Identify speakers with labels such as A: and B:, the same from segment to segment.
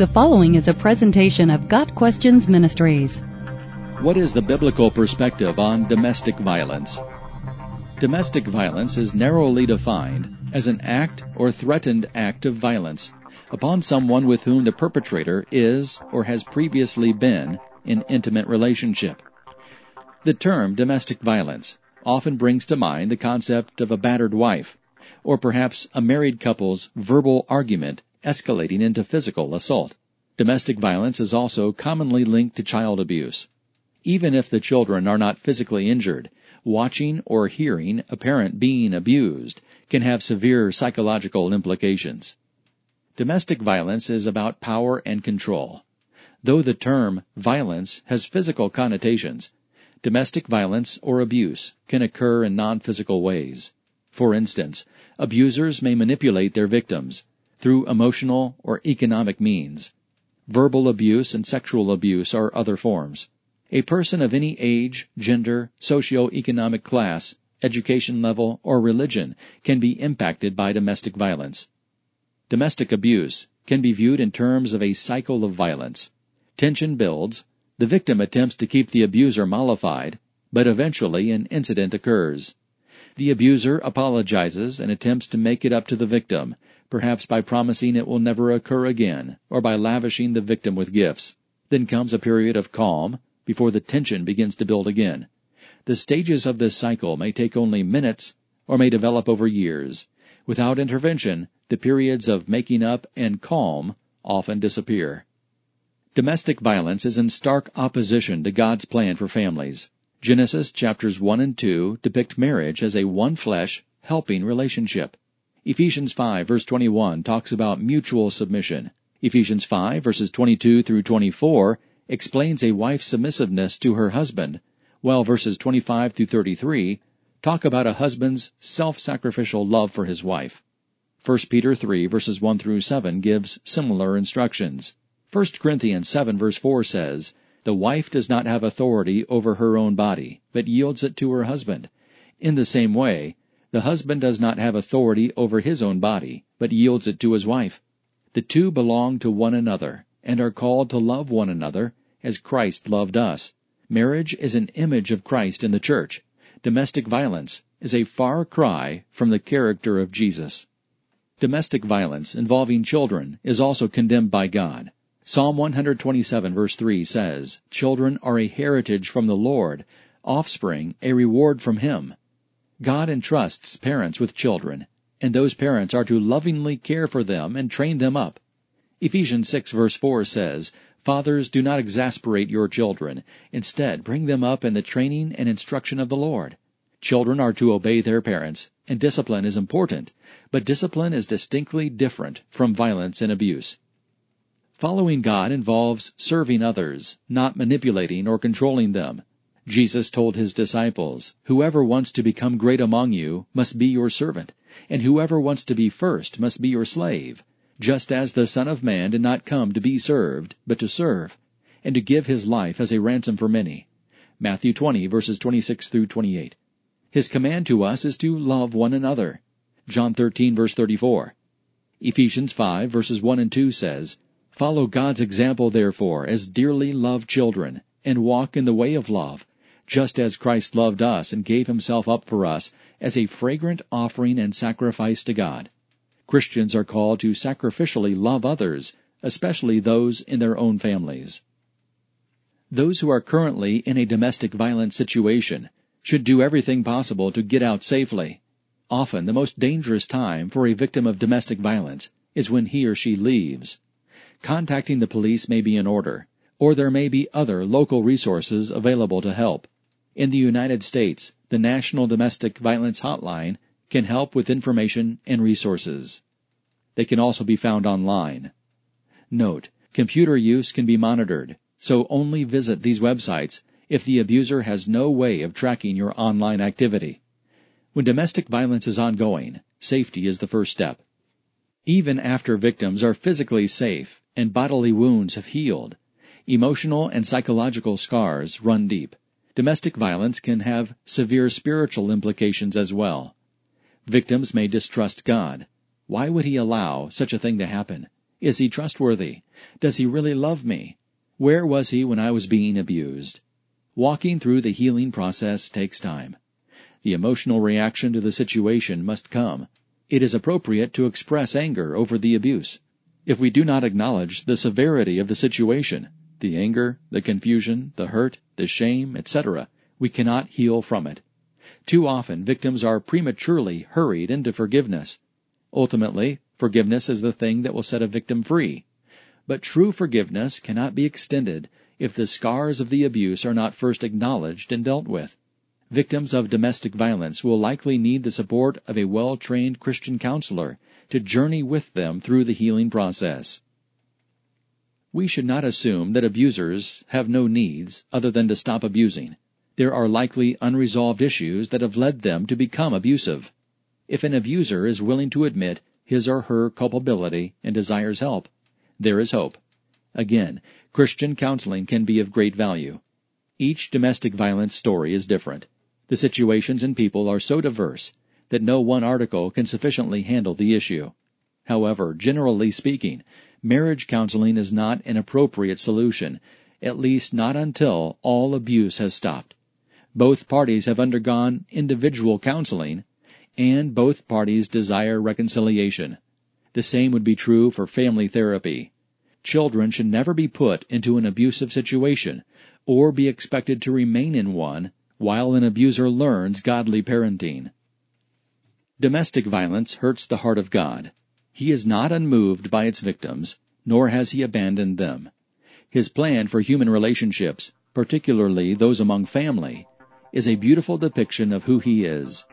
A: The following is a presentation of Got Questions Ministries.
B: What is the biblical perspective on domestic violence? Domestic violence is narrowly defined as an act or threatened act of violence upon someone with whom the perpetrator is or has previously been in intimate relationship. The term domestic violence often brings to mind the concept of a battered wife, or perhaps a married couple's verbal argument escalating into physical assault. Domestic violence is also commonly linked to child abuse. Even if the children are not physically injured, watching or hearing a parent being abused can have severe psychological implications. Domestic violence is about power and control. Though the term violence has physical connotations, domestic violence or abuse can occur in non-physical ways. For instance, abusers may manipulate their victims through emotional or economic means. Verbal abuse and sexual abuse are other forms. A person of any age, gender, socio-economic class, education level, or religion can be impacted by domestic violence. Domestic abuse can be viewed in terms of a cycle of violence. Tension builds, the victim attempts to keep the abuser mollified, but eventually an incident occurs. The abuser apologizes and attempts to make it up to the victim, perhaps by promising it will never occur again, or by lavishing the victim with gifts. Then comes a period of calm, before the tension begins to build again. The stages of this cycle may take only minutes or may develop over years. Without intervention, the periods of making up and calm often disappear. Domestic violence is in stark opposition to God's plan for families. Genesis chapters 1 and 2 depict marriage as a one flesh, helping relationship. Ephesians 5 verse 21 talks about mutual submission. Ephesians 5 verses 22 through 24 explains a wife's submissiveness to her husband, while verses 25 through 33 talk about a husband's self-sacrificial love for his wife. 1 Peter 3 verses 1 through 7 gives similar instructions. 1 Corinthians 7 verse 4 says, The wife does not have authority over her own body, but yields it to her husband. In the same way, the husband does not have authority over his own body, but yields it to his wife. The two belong to one another, and are called to love one another as Christ loved us. Marriage is an image of Christ in the church. Domestic violence is a far cry from the character of Jesus. Domestic violence involving children is also condemned by God. Psalm 127 verse 3 says, Children are a heritage from the Lord, offspring a reward from Him. God entrusts parents with children, and those parents are to lovingly care for them and train them up. Ephesians 6 verse 4 says, Fathers, do not exasperate your children. Instead, bring them up in the training and instruction of the Lord. Children are to obey their parents, and discipline is important, but discipline is distinctly different from violence and abuse. Following God involves serving others, not manipulating or controlling them. Jesus told his disciples, Whoever wants to become great among you must be your servant, and whoever wants to be first must be your slave just as the Son of Man did not come to be served, but to serve, and to give his life as a ransom for many. Matthew 20 verses 26 through 28. His command to us is to love one another. John 13 verse 34. Ephesians 5 verses 1 and 2 says, Follow God's example therefore as dearly loved children, and walk in the way of love, just as Christ loved us and gave himself up for us as a fragrant offering and sacrifice to God. Christians are called to sacrificially love others, especially those in their own families. Those who are currently in a domestic violence situation should do everything possible to get out safely. Often the most dangerous time for a victim of domestic violence is when he or she leaves. Contacting the police may be in order, or there may be other local resources available to help. In the United States, the National Domestic Violence Hotline can help with information and resources. They can also be found online. Note, computer use can be monitored, so only visit these websites if the abuser has no way of tracking your online activity. When domestic violence is ongoing, safety is the first step. Even after victims are physically safe and bodily wounds have healed, emotional and psychological scars run deep. Domestic violence can have severe spiritual implications as well. Victims may distrust God. Why would he allow such a thing to happen? Is he trustworthy? Does he really love me? Where was he when I was being abused? Walking through the healing process takes time. The emotional reaction to the situation must come. It is appropriate to express anger over the abuse. If we do not acknowledge the severity of the situation, the anger, the confusion, the hurt, the shame, etc., we cannot heal from it. Too often victims are prematurely hurried into forgiveness. Ultimately, forgiveness is the thing that will set a victim free. But true forgiveness cannot be extended if the scars of the abuse are not first acknowledged and dealt with. Victims of domestic violence will likely need the support of a well-trained Christian counselor to journey with them through the healing process. We should not assume that abusers have no needs other than to stop abusing. There are likely unresolved issues that have led them to become abusive. If an abuser is willing to admit his or her culpability and desires help, there is hope. Again, Christian counseling can be of great value. Each domestic violence story is different. The situations and people are so diverse that no one article can sufficiently handle the issue. However, generally speaking, marriage counseling is not an appropriate solution, at least not until all abuse has stopped. Both parties have undergone individual counseling, and both parties desire reconciliation. The same would be true for family therapy. Children should never be put into an abusive situation or be expected to remain in one while an abuser learns godly parenting. Domestic violence hurts the heart of God. He is not unmoved by its victims, nor has he abandoned them. His plan for human relationships, particularly those among family, is a beautiful depiction of who he is.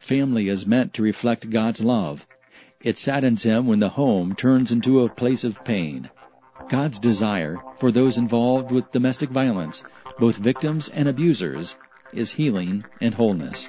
B: Family is meant to reflect God's love. It saddens him when the home turns into a place of pain. God's desire for those involved with domestic violence, both victims and abusers, is healing and wholeness.